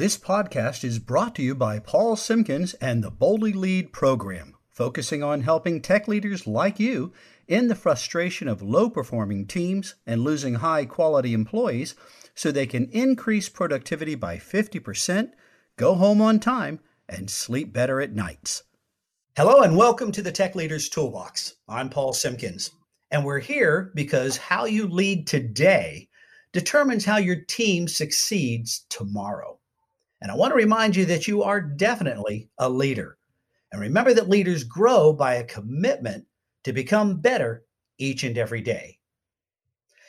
This podcast is brought to you by Paul Simpkins and the Boldly Lead program, focusing on helping tech leaders like you in the frustration of low performing teams and losing high quality employees so they can increase productivity by 50%, go home on time, and sleep better at nights. Hello, and welcome to the Tech Leaders Toolbox. I'm Paul Simpkins, and we're here because how you lead today determines how your team succeeds tomorrow. And I want to remind you that you are definitely a leader. And remember that leaders grow by a commitment to become better each and every day.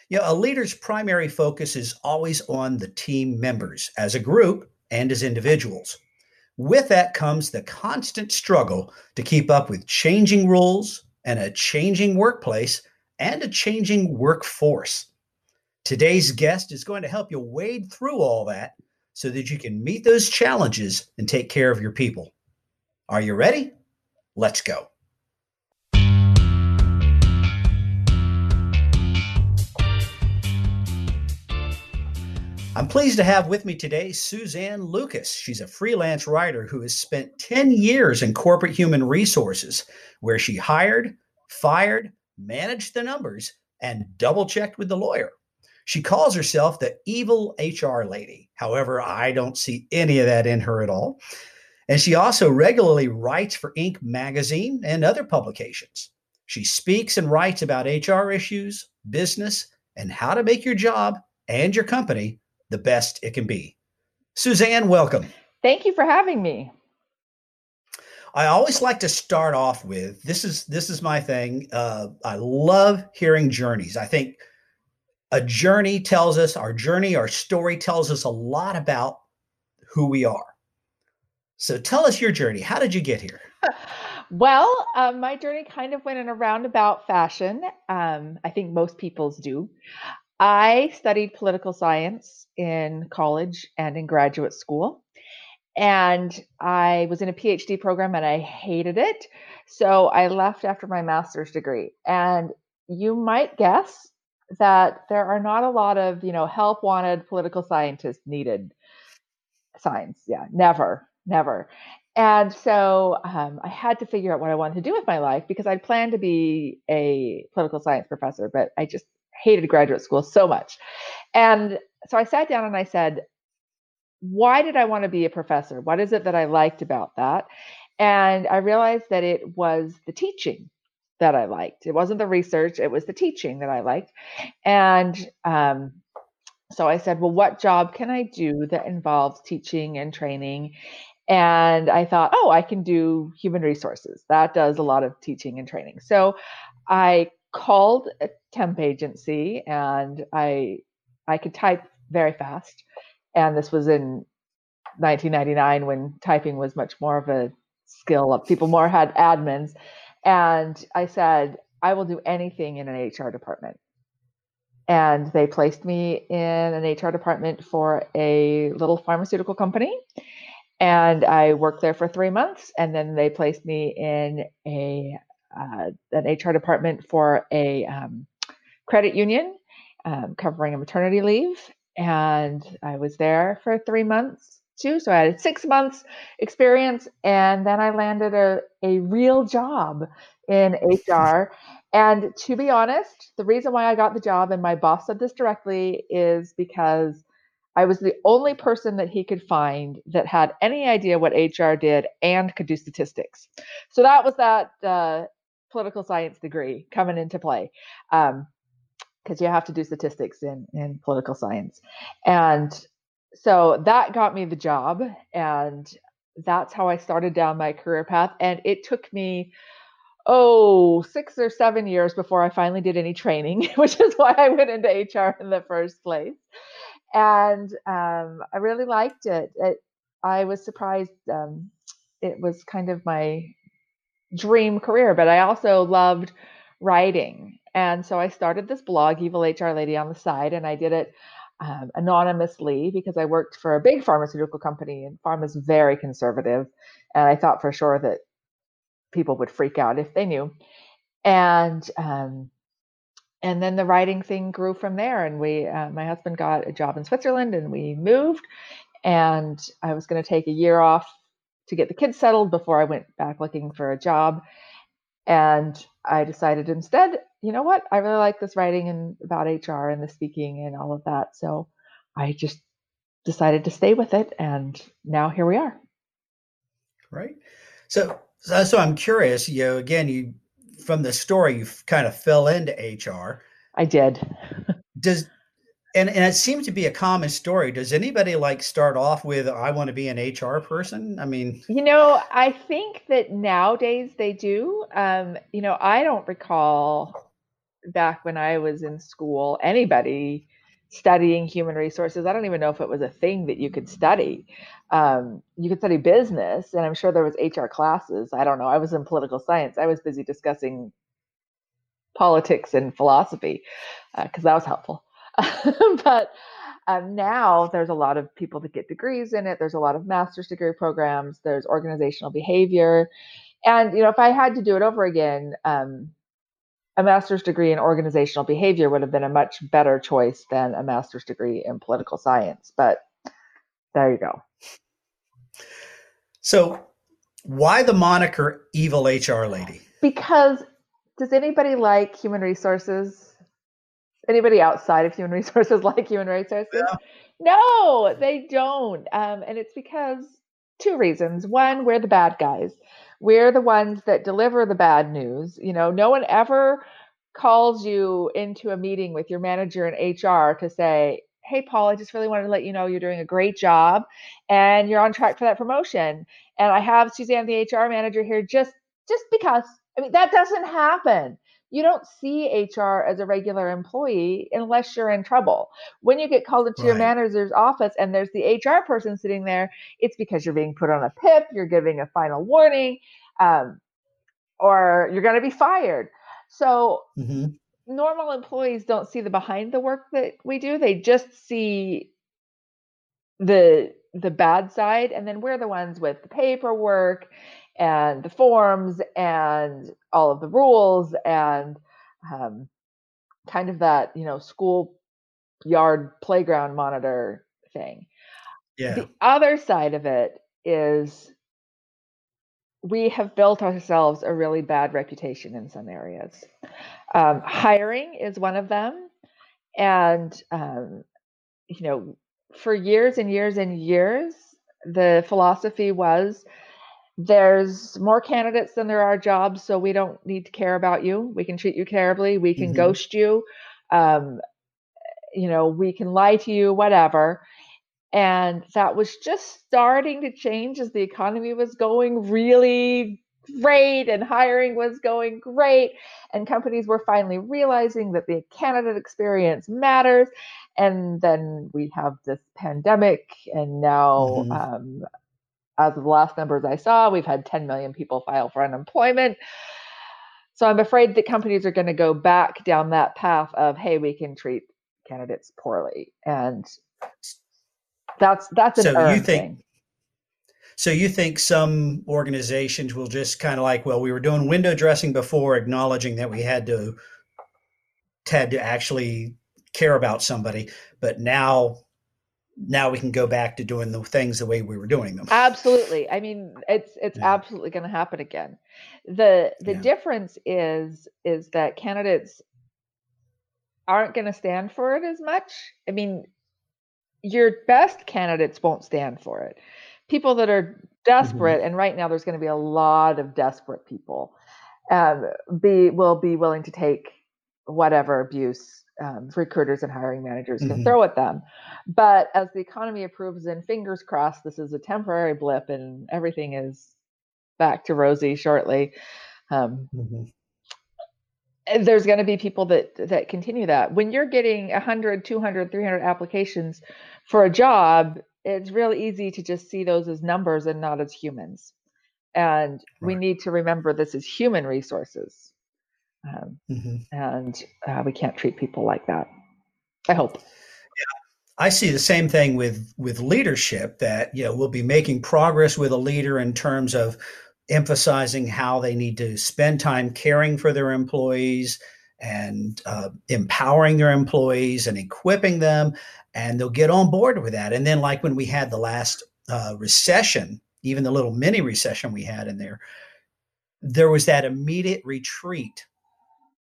You know, a leader's primary focus is always on the team members as a group and as individuals. With that comes the constant struggle to keep up with changing rules and a changing workplace and a changing workforce. Today's guest is going to help you wade through all that so that you can meet those challenges and take care of your people. Are you ready? Let's go. I'm pleased to have with me today Suzanne Lucas. She's a freelance writer who has spent 10 years in corporate human resources, where she hired, fired, managed the numbers, and double checked with the lawyer. She calls herself the evil HR lady. However, I don't see any of that in her at all. And she also regularly writes for Inc. magazine and other publications. She speaks and writes about HR issues, business, and how to make your job and your company the best it can be. Suzanne, welcome. Thank you for having me. I always like to start off with this is this is my thing. Uh, I love hearing journeys. I think a journey tells us our journey, our story tells us a lot about who we are. So tell us your journey. How did you get here? Well, um, my journey kind of went in a roundabout fashion. Um, I think most people's do. I studied political science in college and in graduate school. And I was in a PhD program and I hated it. So I left after my master's degree. And you might guess that there are not a lot of, you know, help wanted political scientists needed science. Yeah, never, never. And so um, I had to figure out what I wanted to do with my life because I'd planned to be a political science professor, but I just hated graduate school so much. And so I sat down and I said, why did I want to be a professor? What is it that I liked about that? And I realized that it was the teaching that I liked. It wasn't the research, it was the teaching that I liked. And um, so I said, well, what job can I do that involves teaching and training? And I thought, oh, I can do human resources. That does a lot of teaching and training. So I called a temp agency and I I could type very fast. And this was in 1999 when typing was much more of a skill. People more had admins. And I said, I will do anything in an HR department. And they placed me in an HR department for a little pharmaceutical company. And I worked there for three months. And then they placed me in a uh, an HR department for a um, credit union um, covering a maternity leave. And I was there for three months So I had six months experience and then I landed a, a real job in HR. And to be honest, the reason why I got the job, and my boss said this directly, is because I was the only person that he could find that had any idea what HR did and could do statistics. So that was that uh, political science degree coming into play. Um, because you have to do statistics in in political science and so that got me the job and that's how I started down my career path. And it took me, oh, six or seven years before I finally did any training, which is why I went into HR in the first place. And um, I really liked it. it I was surprised. Um, it was kind of my dream career, but I also loved writing. And so I started this blog, Evil HR Lady, on the side, and I did it um, anonymously because I worked for a big pharmaceutical company and pharma is very conservative. And I thought for sure that people would freak out if they knew. And, um, and then the writing thing grew from there. And we, uh, my husband got a job in Switzerland and we moved. and I was going to take a year off to get the kids settled before I went back looking for a job. And I decided instead, you know what? I really like this writing and about HR and the speaking and all of that. So I just decided to stay with it. And now here we are. Right. So, so I'm curious, you know, again, you, from the story, you kind of fell into HR. I did. Does, and, and it seems to be a common story. Does anybody like start off with, I want to be an HR person? I mean, you know, I think that nowadays they do. Um, you know, I don't recall back when I was in school anybody studying human resources. I don't even know if it was a thing that you could study. Um, you could study business, and I'm sure there was HR classes. I don't know. I was in political science. I was busy discussing politics and philosophy because uh, that was helpful. but um, now there's a lot of people that get degrees in it. There's a lot of master's degree programs. There's organizational behavior, and you know, if I had to do it over again, um, a master's degree in organizational behavior would have been a much better choice than a master's degree in political science. But there you go. So, why the moniker "evil HR lady"? Because does anybody like human resources? Anybody outside of human resources like human resources? Yeah. No, they don't. Um, and it's because two reasons. One, we're the bad guys. We're the ones that deliver the bad news. You know, no one ever calls you into a meeting with your manager in HR to say, Hey, Paul, I just really wanted to let you know you're doing a great job and you're on track for that promotion. And I have Suzanne, the HR manager here, just just because. I mean, that doesn't happen you don't see HR as a regular employee unless you're in trouble. When you get called into right. your manager's office and there's the HR person sitting there, it's because you're being put on a PIP, you're giving a final warning, um, or you're going to be fired. So mm-hmm. normal employees don't see the behind the work that we do. They just see the the bad side and then we're the ones with the paperwork and the forms and all of the rules and um, kind of that you know school yard playground monitor thing. Yeah. the other side of it is we have built ourselves a really bad reputation in some areas. Um, hiring is one of them and um, you know for years and years and years the philosophy was there's more candidates than there are jobs, so we don't need to care about you. We can treat you terribly. We can mm-hmm. ghost you. Um, you know, we can lie to you, whatever. And that was just starting to change as the economy was going really great and hiring was going great. And companies were finally realizing that the candidate experience matters. And then we have this pandemic, and now mm-hmm. um, as of the last numbers I saw, we've had 10 million people file for unemployment. So I'm afraid that companies are going to go back down that path of, hey, we can treat candidates poorly, and that's that's an so you think. Thing. So you think some organizations will just kind of like, well, we were doing window dressing before, acknowledging that we had to had to actually care about somebody, but now now we can go back to doing the things the way we were doing them. Absolutely. I mean, it's it's yeah. absolutely going to happen again. The the yeah. difference is is that candidates aren't going to stand for it as much. I mean, your best candidates won't stand for it. People that are desperate, mm-hmm. and right now there's going to be a lot of desperate people, um, be will be willing to take whatever abuse um, recruiters and hiring managers can mm-hmm. throw at them. But as the economy improves, and fingers crossed, this is a temporary blip and everything is back to rosy shortly. Um, mm-hmm. There's going to be people that that continue that. When you're getting 100, 200, 300 applications for a job, it's really easy to just see those as numbers and not as humans. And right. we need to remember this is human resources um, mm-hmm. And uh, we can't treat people like that. I hope. Yeah, I see the same thing with with leadership. That you know we'll be making progress with a leader in terms of emphasizing how they need to spend time caring for their employees and uh, empowering their employees and equipping them, and they'll get on board with that. And then, like when we had the last uh, recession, even the little mini recession we had in there, there was that immediate retreat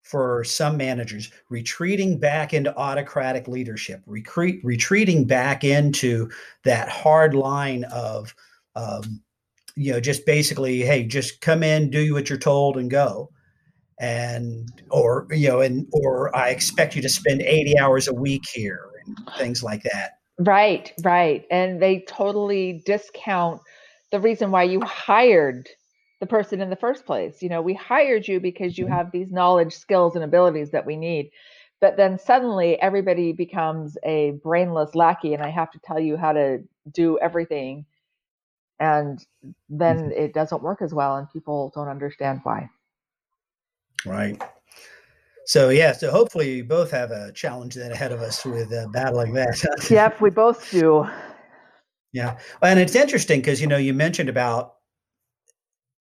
for some managers, retreating back into autocratic leadership, retreat, retreating back into that hard line of, um, you know, just basically, hey, just come in, do what you're told, and go. And or you know and or i expect you to spend 80 hours a week here and things like that. Right right. And they totally discount the reason why you hired the person in the first place you know we hired you because you mm-hmm. have these knowledge skills and abilities that we need but then suddenly everybody becomes a brainless lackey and i have to tell you how to do everything and then mm-hmm. it doesn't work as well and people don't understand why Right. So yeah, so hopefully we both have a challenge then ahead of us with uh, battling that. yep, we both do. Yeah, and it's interesting because you know you mentioned about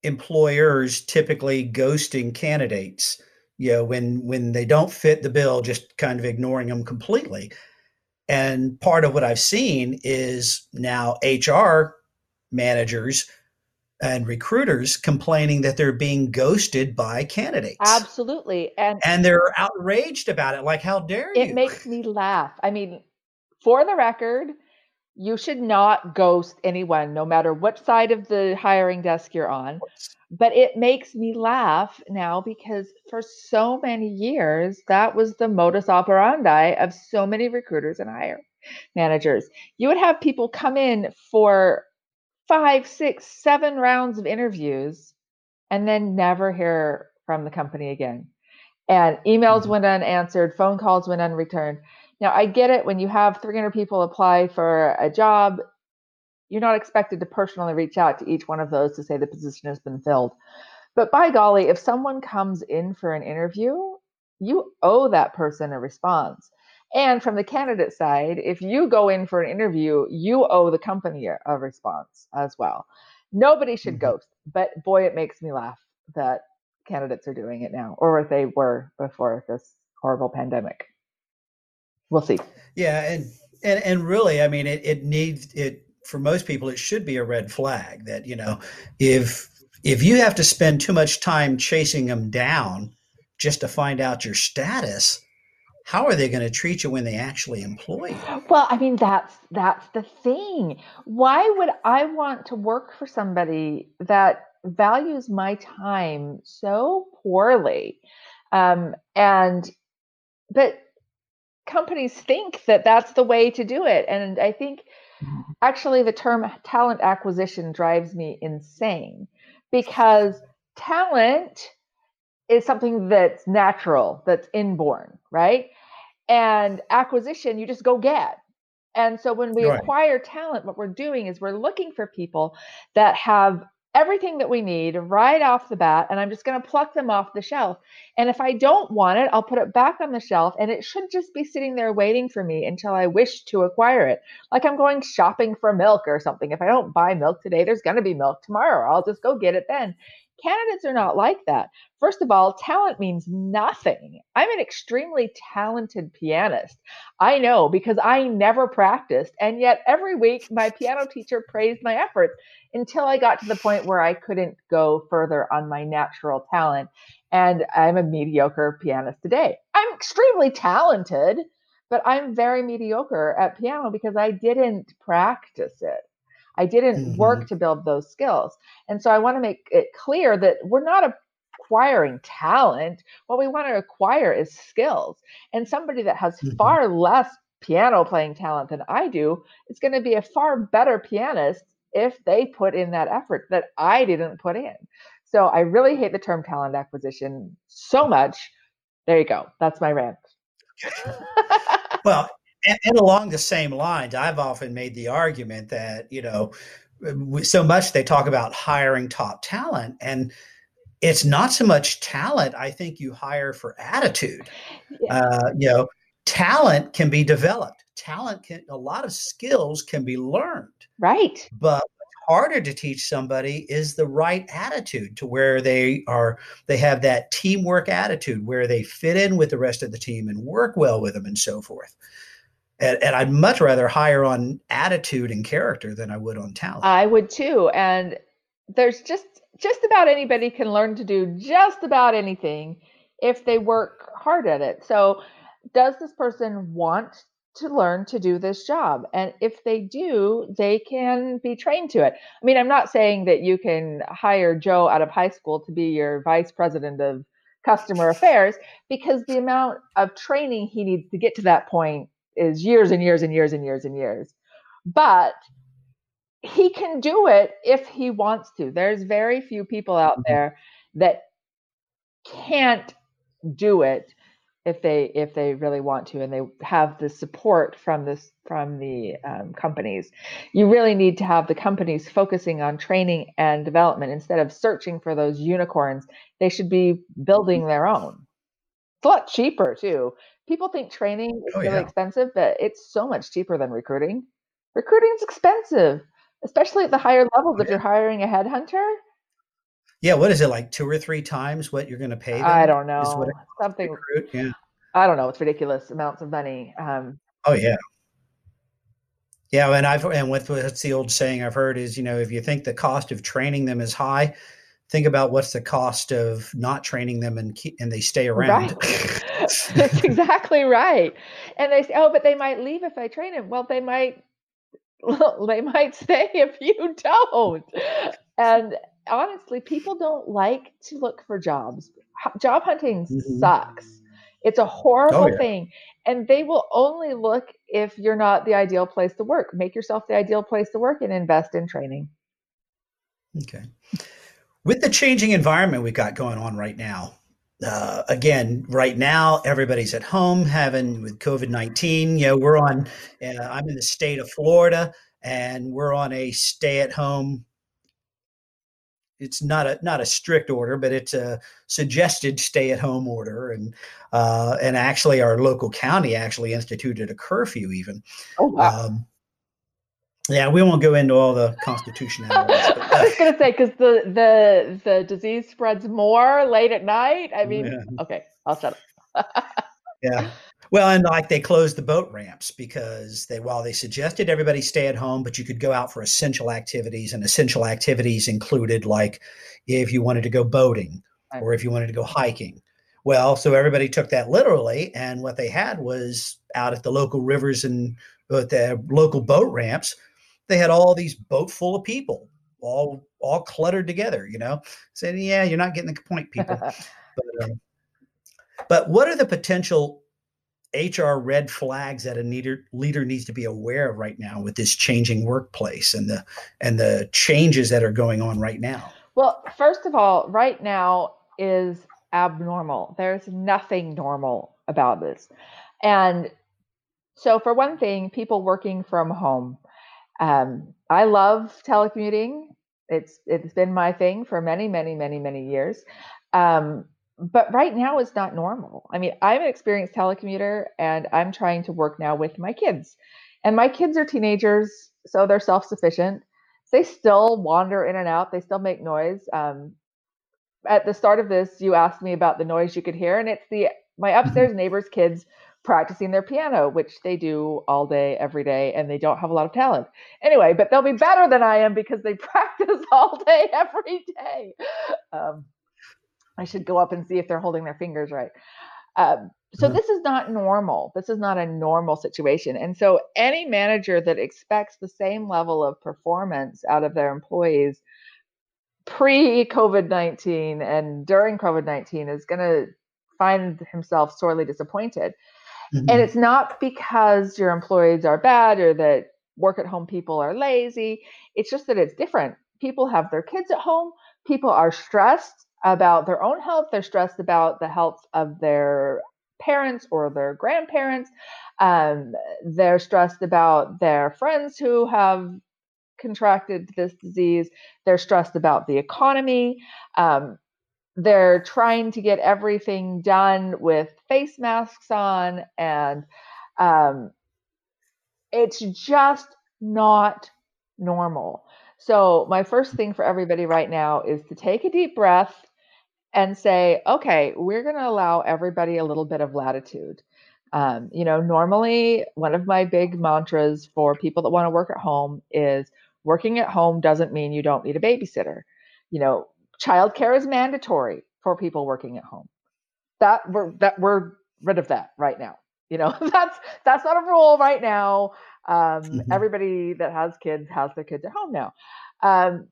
employers typically ghosting candidates. You know, when when they don't fit the bill, just kind of ignoring them completely. And part of what I've seen is now HR managers and recruiters complaining that they're being ghosted by candidates. Absolutely. And and they're outraged about it. Like, how dare it you? It makes me laugh. I mean, for the record, you should not ghost anyone, no matter what side of the hiring desk you're on. But it makes me laugh now because for so many years, that was the modus operandi of so many recruiters and hire managers. You would have people come in for five, six, seven rounds of interviews and then never hear from the company again. And emails mm-hmm. went unanswered, phone calls went unreturned. Now, I get it when you have 300 people apply for a job, you're not expected to personally reach out to each one of those to say the position has been filled. But by golly, if someone comes in for an interview, you owe that person a response. And from the candidate side, if you go in for an interview, you owe the company a response as well. Nobody should mm-hmm. ghost, but boy, it makes me laugh that candidates are doing it now, or if they were before this horrible pandemic. We'll see. Yeah, and and and really, I mean, it it needs it for most people. It should be a red flag that you know if if you have to spend too much time chasing them down just to find out your status how are they going to treat you when they actually employ you? Well, I mean that's that's the thing. Why would I want to work for somebody that values my time so poorly? Um, and but companies think that that's the way to do it, and I think mm-hmm. actually the term talent acquisition drives me insane because talent is something that's natural, that's inborn, right? And acquisition, you just go get. And so when we right. acquire talent, what we're doing is we're looking for people that have everything that we need right off the bat and I'm just going to pluck them off the shelf. And if I don't want it, I'll put it back on the shelf and it should just be sitting there waiting for me until I wish to acquire it. Like I'm going shopping for milk or something. If I don't buy milk today, there's going to be milk tomorrow. I'll just go get it then. Candidates are not like that. First of all, talent means nothing. I'm an extremely talented pianist. I know because I never practiced. And yet every week my piano teacher praised my efforts until I got to the point where I couldn't go further on my natural talent. And I'm a mediocre pianist today. I'm extremely talented, but I'm very mediocre at piano because I didn't practice it. I didn't mm-hmm. work to build those skills. And so I want to make it clear that we're not acquiring talent. What we want to acquire is skills. And somebody that has mm-hmm. far less piano playing talent than I do is going to be a far better pianist if they put in that effort that I didn't put in. So I really hate the term talent acquisition so much. There you go. That's my rant. well, and, and, along the same lines, I've often made the argument that, you know, so much they talk about hiring top talent and it's not so much talent. I think you hire for attitude. Yeah. Uh, you know, talent can be developed. Talent can, a lot of skills can be learned. Right. But harder to teach somebody is the right attitude to where they are they have that teamwork attitude where they fit in with the rest of the team and work well with them and so forth and, and i'd much rather hire on attitude and character than i would on talent i would too and there's just just about anybody can learn to do just about anything if they work hard at it so does this person want to learn to do this job. And if they do, they can be trained to it. I mean, I'm not saying that you can hire Joe out of high school to be your vice president of customer affairs because the amount of training he needs to get to that point is years and years and years and years and years. But he can do it if he wants to. There's very few people out mm-hmm. there that can't do it if they if they really want to and they have the support from this from the um, companies you really need to have the companies focusing on training and development instead of searching for those unicorns they should be building their own a lot cheaper too people think training is oh, really yeah. expensive but it's so much cheaper than recruiting recruiting is expensive especially at the higher levels if you're hiring a headhunter yeah, what is it like two or three times what you're going to pay? Them? I don't know. Something. Recruit? Yeah. I don't know. It's ridiculous amounts of money. Um, oh yeah. Yeah, and I've and what's the old saying I've heard is you know if you think the cost of training them is high, think about what's the cost of not training them and keep, and they stay around. Right. That's exactly right. And they say, oh, but they might leave if I train them. Well, they might. They might stay if you don't. And honestly, people don't like to look for jobs. Job hunting mm-hmm. sucks. It's a horrible oh, yeah. thing. And they will only look if you're not the ideal place to work. Make yourself the ideal place to work and invest in training. Okay. With the changing environment we've got going on right now, uh, again, right now everybody's at home having with COVID nineteen. You know, we're on. Uh, I'm in the state of Florida, and we're on a stay at home it's not a not a strict order, but it's a suggested stay at home order, and uh, and actually our local county actually instituted a curfew even. Oh wow. Um, yeah, we won't go into all the constitutionalities. I uh, was going to say because the the the disease spreads more late at night. I mean, yeah. okay, I'll shut up. yeah. Well, and like they closed the boat ramps because they, while they suggested everybody stay at home, but you could go out for essential activities, and essential activities included like if you wanted to go boating or if you wanted to go hiking. Well, so everybody took that literally, and what they had was out at the local rivers and at the local boat ramps, they had all these boat full of people, all all cluttered together. You know, saying, "Yeah, you're not getting the point, people." but, um, but what are the potential HR red flags that a leader, leader needs to be aware of right now with this changing workplace and the and the changes that are going on right now? Well, first of all, right now is abnormal. There's nothing normal about this. And so for one thing, people working from home. Um, I love telecommuting. It's it's been my thing for many, many, many, many years. Um, but right now it's not normal. I mean, I'm an experienced telecommuter and I'm trying to work now with my kids. And my kids are teenagers, so they're self sufficient. They still wander in and out, they still make noise. Um, at the start of this, you asked me about the noise you could hear, and it's the my mm-hmm. upstairs neighbor's kids practicing their piano, which they do all day, every day, and they don't have a lot of talent. Anyway, but they'll be better than I am because they practice all day, every day. Um, I should go up and see if they're holding their fingers right. Um, so this is not normal. This is not a normal situation. And so any manager that expects the same level of performance out of their employees pre COVID 19 and during COVID 19 is going to find himself sorely disappointed. Mm-hmm. And it's not because your employees are bad or that work at home people are lazy. It's just that it's different. People have their kids at home, people are stressed about their own health. They're stressed about the health of their parents or their grandparents. Um, they're stressed about their friends who have contracted this disease. They're stressed about the economy. Um, they're trying to get everything done with face masks on, and um, it's just not normal. So, my first thing for everybody right now is to take a deep breath and say, okay, we're going to allow everybody a little bit of latitude. Um, you know, normally one of my big mantras for people that want to work at home is working at home doesn't mean you don't need a babysitter. You know, childcare is mandatory for people working at home. That we're that we're rid of that right now. You know, that's that's not a rule right now. Um, mm-hmm. Everybody that has kids has their kids at home now. Um,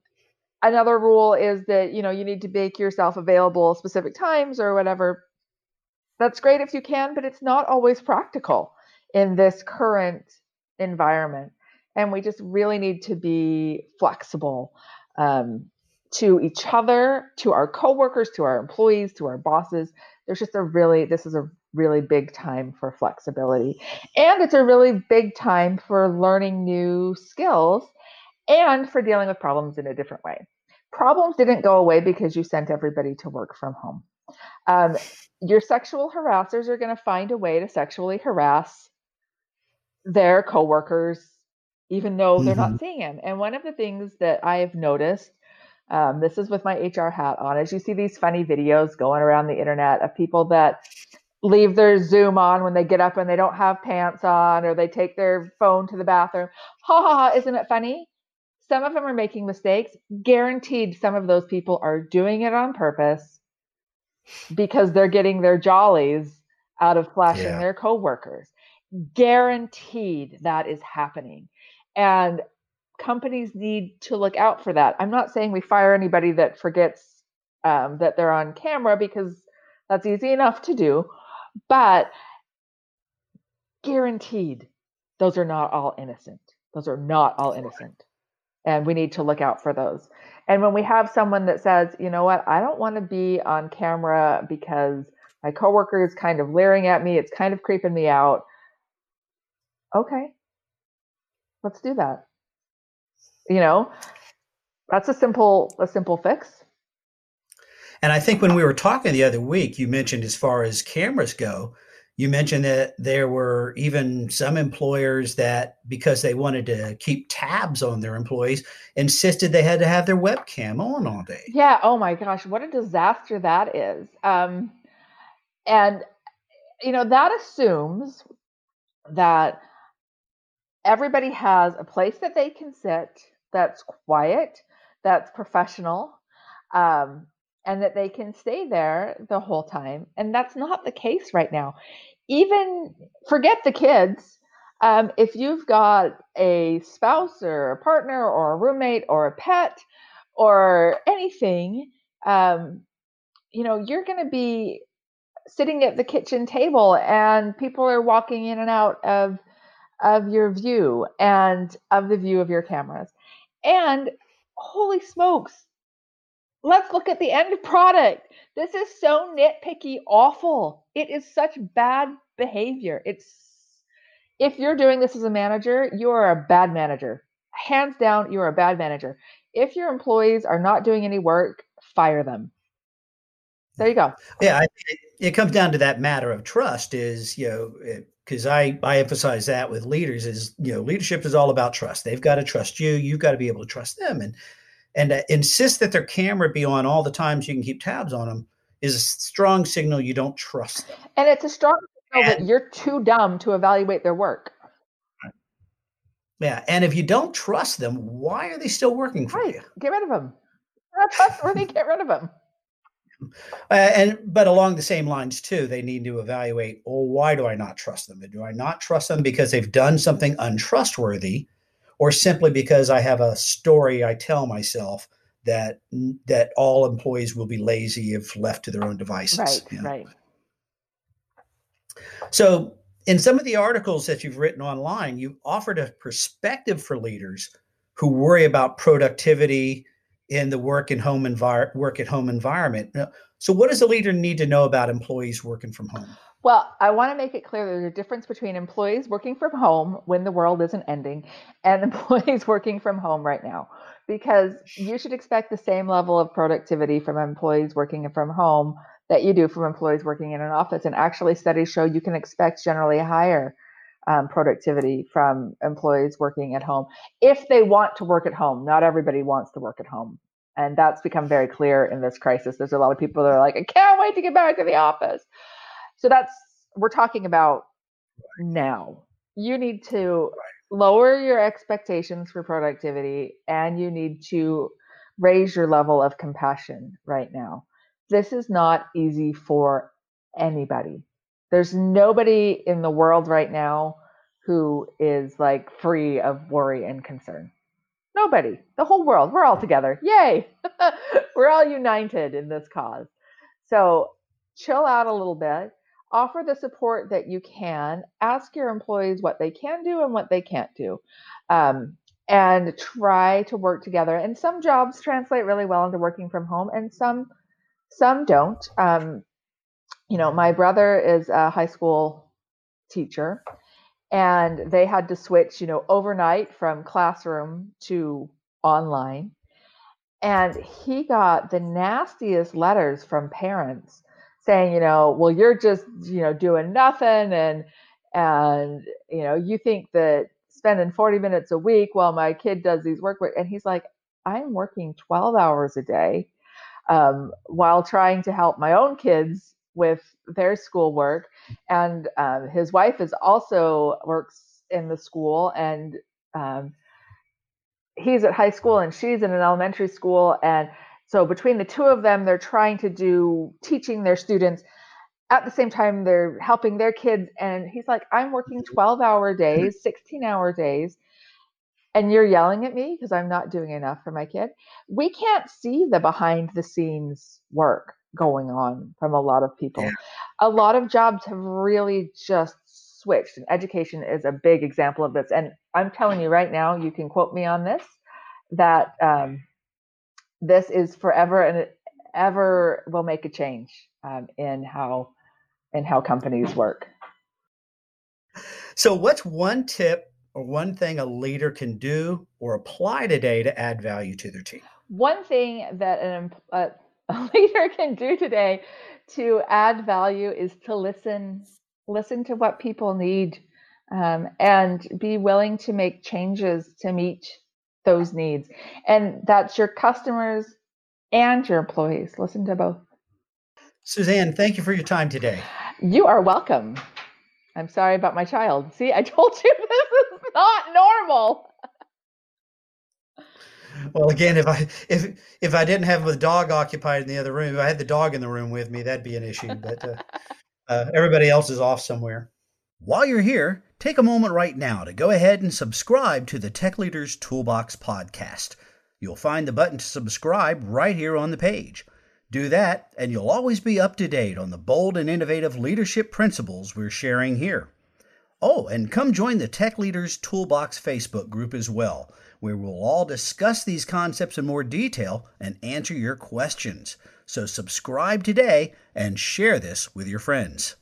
another rule is that you know you need to make yourself available specific times or whatever. That's great if you can, but it's not always practical in this current environment. And we just really need to be flexible um, to each other, to our coworkers, to our employees, to our bosses. There's just a really, this is a really big time for flexibility. And it's a really big time for learning new skills and for dealing with problems in a different way. Problems didn't go away because you sent everybody to work from home. Um, your sexual harassers are going to find a way to sexually harass their coworkers, even though they're mm-hmm. not seeing them. And one of the things that I have noticed um, this is with my HR hat on. As you see these funny videos going around the internet of people that leave their Zoom on when they get up and they don't have pants on, or they take their phone to the bathroom. Ha ha ha! Isn't it funny? Some of them are making mistakes. Guaranteed, some of those people are doing it on purpose because they're getting their jollies out of flashing yeah. their coworkers. Guaranteed that is happening. And companies need to look out for that. I'm not saying we fire anybody that forgets um, that they're on camera because that's easy enough to do, but guaranteed those are not all innocent. Those are not all innocent. And we need to look out for those. And when we have someone that says, you know what, I don't want to be on camera because my coworker is kind of leering at me, it's kind of creeping me out. Okay, let's do that you know that's a simple a simple fix. And i think when we were talking the other week you mentioned as far as cameras go you mentioned that there were even some employers that because they wanted to keep tabs on their employees insisted they had to have their webcam on all day. Yeah. Oh my gosh. What a disaster that is. Um, and you know that assumes that everybody has a place that they can sit that's quiet, that's professional, um, and that they can stay there the whole time. And that's not the case right now. Even forget the kids. Um, if you've got a spouse or a partner or a roommate or a pet or anything, um, you know, you're going to be sitting at the kitchen table and people are walking in and out of of your view and of the view of your cameras. And holy smokes, let's look at the end product. This is so nitpicky, awful. It is such bad behavior. It's if you're doing this as a manager, you are a bad manager. Hands down, you're a bad manager. If your employees are not doing any work, fire them. There you go. Yeah, it, it comes down to that matter of trust. Is you know, because I I emphasize that with leaders is you know leadership is all about trust. They've got to trust you. You've got to be able to trust them, and and uh, insist that their camera be on all the times you can keep tabs on them is a strong signal you don't trust them. And it's a strong signal and, that you're too dumb to evaluate their work. Yeah, and if you don't trust them, why are they still working for right. you? Get rid of them. They're not trustworthy. get rid of them. Uh, and but along the same lines too, they need to evaluate. Well, why do I not trust them? Do I not trust them because they've done something untrustworthy, or simply because I have a story I tell myself that that all employees will be lazy if left to their own devices? Right. You know? Right. So, in some of the articles that you've written online, you've offered a perspective for leaders who worry about productivity in the work and home envir- work at home environment. So, what does a leader need to know about employees working from home? Well, I want to make it clear there's a difference between employees working from home when the world isn't ending and employees working from home right now. Because you should expect the same level of productivity from employees working from home that you do from employees working in an office. And actually, studies show you can expect generally higher um, productivity from employees working at home if they want to work at home. Not everybody wants to work at home. And that's become very clear in this crisis. There's a lot of people that are like, I can't wait to get back to the office. So that's, we're talking about now. You need to lower your expectations for productivity and you need to raise your level of compassion right now. This is not easy for anybody. There's nobody in the world right now who is like free of worry and concern. Nobody. The whole world. We're all together. Yay. We're all united in this cause. So chill out a little bit. Offer the support that you can. Ask your employees what they can do and what they can't do. Um, and try to work together. And some jobs translate really well into working from home, and some some don't. Um, you know, my brother is a high school teacher, and they had to switch, you know, overnight from classroom to online. And he got the nastiest letters from parents saying, you know, well, you're just, you know, doing nothing and and you know, you think that spending 40 minutes a week while my kid does these work and he's like, I'm working 12 hours a day um, while trying to help my own kids with their schoolwork. And um, his wife is also works in the school, and um, he's at high school and she's in an elementary school. And so between the two of them, they're trying to do teaching their students. At the same time, they're helping their kids. And he's like, I'm working 12 hour days, 16 hour days and you're yelling at me because I'm not doing enough for my kid. We can't see the behind the scenes work going on from a lot of people. Yeah. A lot of jobs have really just switched, and education is a big example of this. And I'm telling you right now, you can quote me on this, that um, this is forever and it ever will make a change um, in how in how companies work. So, what's one tip or one thing a leader can do or apply today to add value to their team? One thing that an, a, a leader can do today to add value is to listen, listen to what people need, um, and be willing to make changes to meet those needs. And that's your customers and your employees. Listen to both. Suzanne, thank you for your time today. You are welcome. I'm sorry about my child. See, I told you this is not normal. Well, again, if I if if I didn't have the dog occupied in the other room, if I had the dog in the room with me, that'd be an issue. But uh, uh, everybody else is off somewhere. While you're here, take a moment right now to go ahead and subscribe to the Tech Leaders Toolbox podcast. You'll find the button to subscribe right here on the page. Do that, and you'll always be up to date on the bold and innovative leadership principles we're sharing here. Oh, and come join the Tech Leaders Toolbox Facebook group as well, where we'll all discuss these concepts in more detail and answer your questions. So subscribe today and share this with your friends.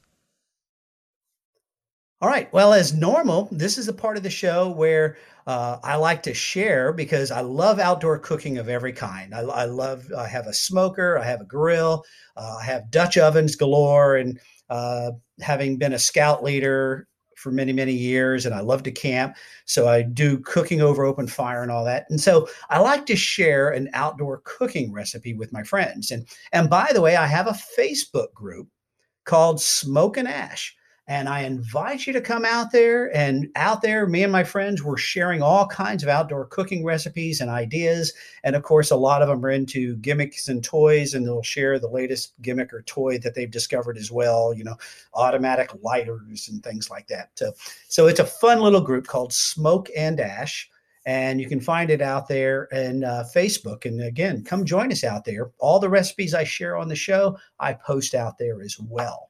All right. Well, as normal, this is a part of the show where uh, I like to share because I love outdoor cooking of every kind. I, I love, I have a smoker, I have a grill, uh, I have Dutch ovens galore, and uh, having been a scout leader for many, many years, and I love to camp. So I do cooking over open fire and all that. And so I like to share an outdoor cooking recipe with my friends. And and by the way, I have a Facebook group called Smoke and Ash. And I invite you to come out there. And out there, me and my friends were sharing all kinds of outdoor cooking recipes and ideas. And of course, a lot of them are into gimmicks and toys, and they'll share the latest gimmick or toy that they've discovered as well. You know, automatic lighters and things like that. So, so it's a fun little group called Smoke and Ash and you can find it out there in uh, Facebook. And again, come join us out there. All the recipes I share on the show, I post out there as well.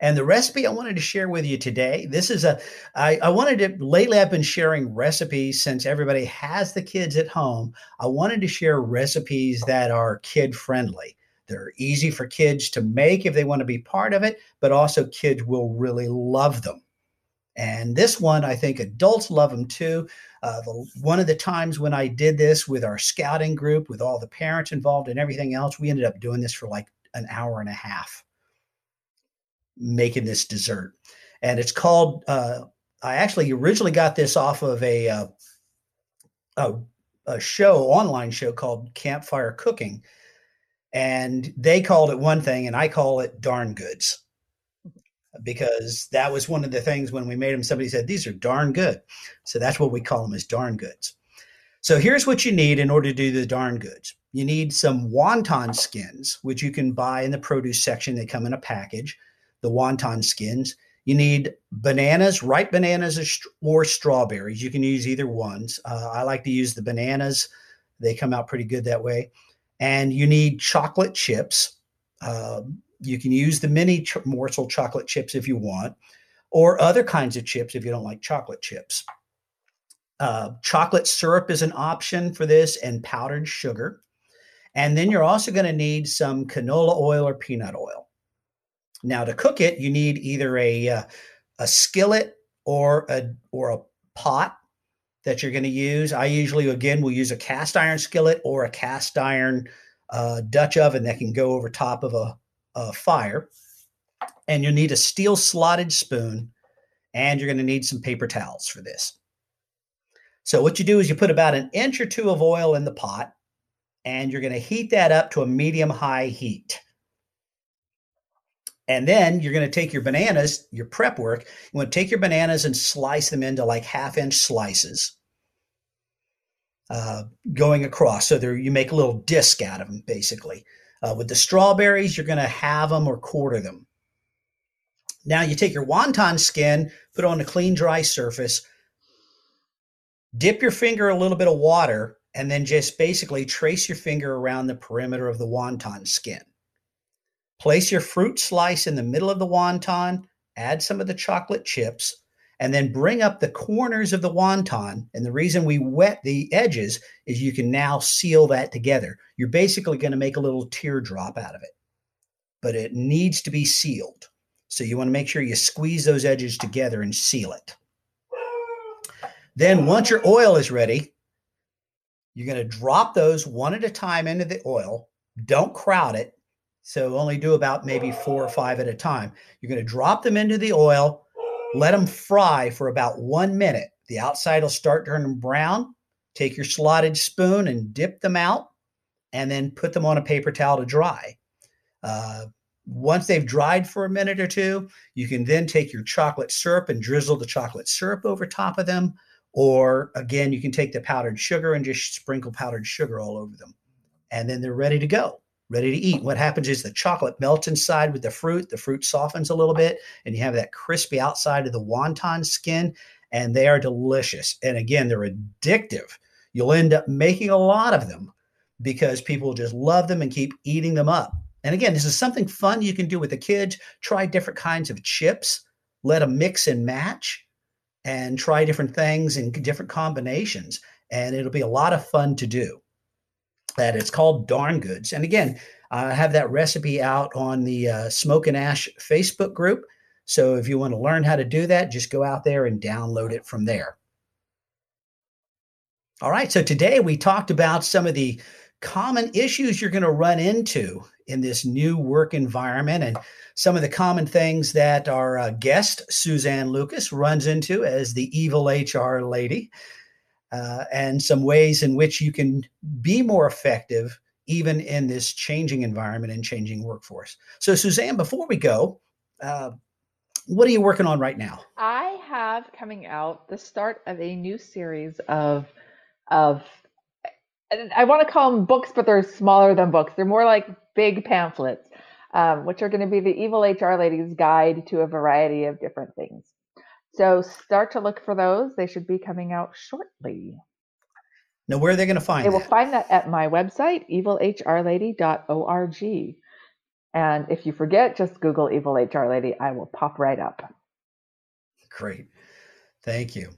And the recipe I wanted to share with you today, this is a, I, I wanted to, lately I've been sharing recipes since everybody has the kids at home. I wanted to share recipes that are kid friendly. They're easy for kids to make if they want to be part of it, but also kids will really love them. And this one, I think adults love them too. Uh, the, one of the times when I did this with our scouting group, with all the parents involved and everything else, we ended up doing this for like an hour and a half making this dessert. and it's called. Uh, I actually originally got this off of a, uh, a a show, online show called Campfire Cooking, and they called it one thing, and I call it darn goods because that was one of the things when we made them. Somebody said these are darn good, so that's what we call them as darn goods. So here's what you need in order to do the darn goods. You need some wonton skins, which you can buy in the produce section. They come in a package. The wonton skins. You need bananas, ripe bananas or strawberries. You can use either ones. Uh, I like to use the bananas. They come out pretty good that way. And you need chocolate chips. Uh, you can use the mini ch- morsel chocolate chips if you want, or other kinds of chips if you don't like chocolate chips. Uh, chocolate syrup is an option for this, and powdered sugar. And then you're also going to need some canola oil or peanut oil. Now to cook it, you need either a uh, a skillet or a or a pot that you're going to use. I usually again will use a cast iron skillet or a cast iron uh, Dutch oven that can go over top of a, a fire. And you'll need a steel slotted spoon, and you're going to need some paper towels for this. So what you do is you put about an inch or two of oil in the pot, and you're going to heat that up to a medium high heat. And then you're going to take your bananas, your prep work, you want to take your bananas and slice them into like half inch slices. Uh, going across. So you make a little disc out of them, basically. Uh, with the strawberries, you're going to halve them or quarter them. Now you take your wonton skin, put it on a clean, dry surface, dip your finger a little bit of water, and then just basically trace your finger around the perimeter of the wonton skin. Place your fruit slice in the middle of the wonton, add some of the chocolate chips, and then bring up the corners of the wonton. And the reason we wet the edges is you can now seal that together. You're basically going to make a little teardrop out of it, but it needs to be sealed. So you want to make sure you squeeze those edges together and seal it. Then, once your oil is ready, you're going to drop those one at a time into the oil. Don't crowd it. So only do about maybe four or five at a time. You're going to drop them into the oil, let them fry for about one minute. The outside will start turning brown. Take your slotted spoon and dip them out, and then put them on a paper towel to dry. Uh, once they've dried for a minute or two, you can then take your chocolate syrup and drizzle the chocolate syrup over top of them. Or again, you can take the powdered sugar and just sprinkle powdered sugar all over them. And then they're ready to go ready to eat. What happens is the chocolate melts inside with the fruit, the fruit softens a little bit, and you have that crispy outside of the wonton skin, and they are delicious. And again, they're addictive. You'll end up making a lot of them because people just love them and keep eating them up. And again, this is something fun you can do with the kids. Try different kinds of chips, let them mix and match, and try different things in different combinations. And it'll be a lot of fun to do that. It's called Darn Goods. And again, I have that recipe out on the uh, Smoke and Ash Facebook group. So if you want to learn how to do that, just go out there and download it from there. All right. So today we talked about some of the common issues you're going to run into in this new work environment and some of the common things that our uh, guest, Suzanne Lucas, runs into as the evil HR lady uh, and some ways in which you can be more effective even in this changing environment and changing workforce. So, Suzanne, before we go, uh, what are you working on right now? I have coming out the start of a new series of of I want to call them books, but they're smaller than books. They're more like big pamphlets, um, which are going to be the Evil HR Lady's Guide to a variety of different things. So start to look for those. They should be coming out shortly. Now, where are they going to find They will find that at my website, evilhrlady.org. And if you forget, just Google Evil HR Lady. I will pop right up. Great. Thank you.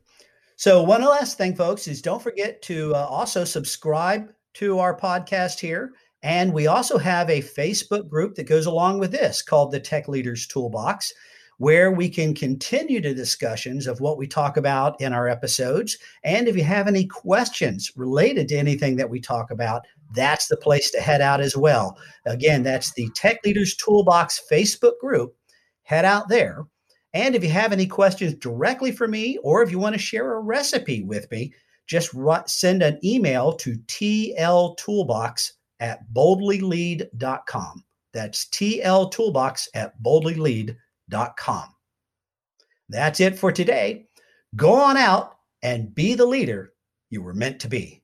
So, one last thing, folks, is don't forget to uh, also subscribe to our podcast here. And we also have a Facebook group that goes along with this called the Tech Leaders Toolbox where we can continue the discussions of what we talk about in our episodes. And if you have any questions related to anything that we talk about, that's the place to head out as well. Again, that's the Tech Leaders Toolbox Facebook group. Head out there. And if you have any questions directly for me, or if you want to share a recipe with me, just send an email to tltoolbox at boldlylead.com. That's tltoolbox at boldlylead.com. That's it for today. Go on out and be the leader you were meant to be.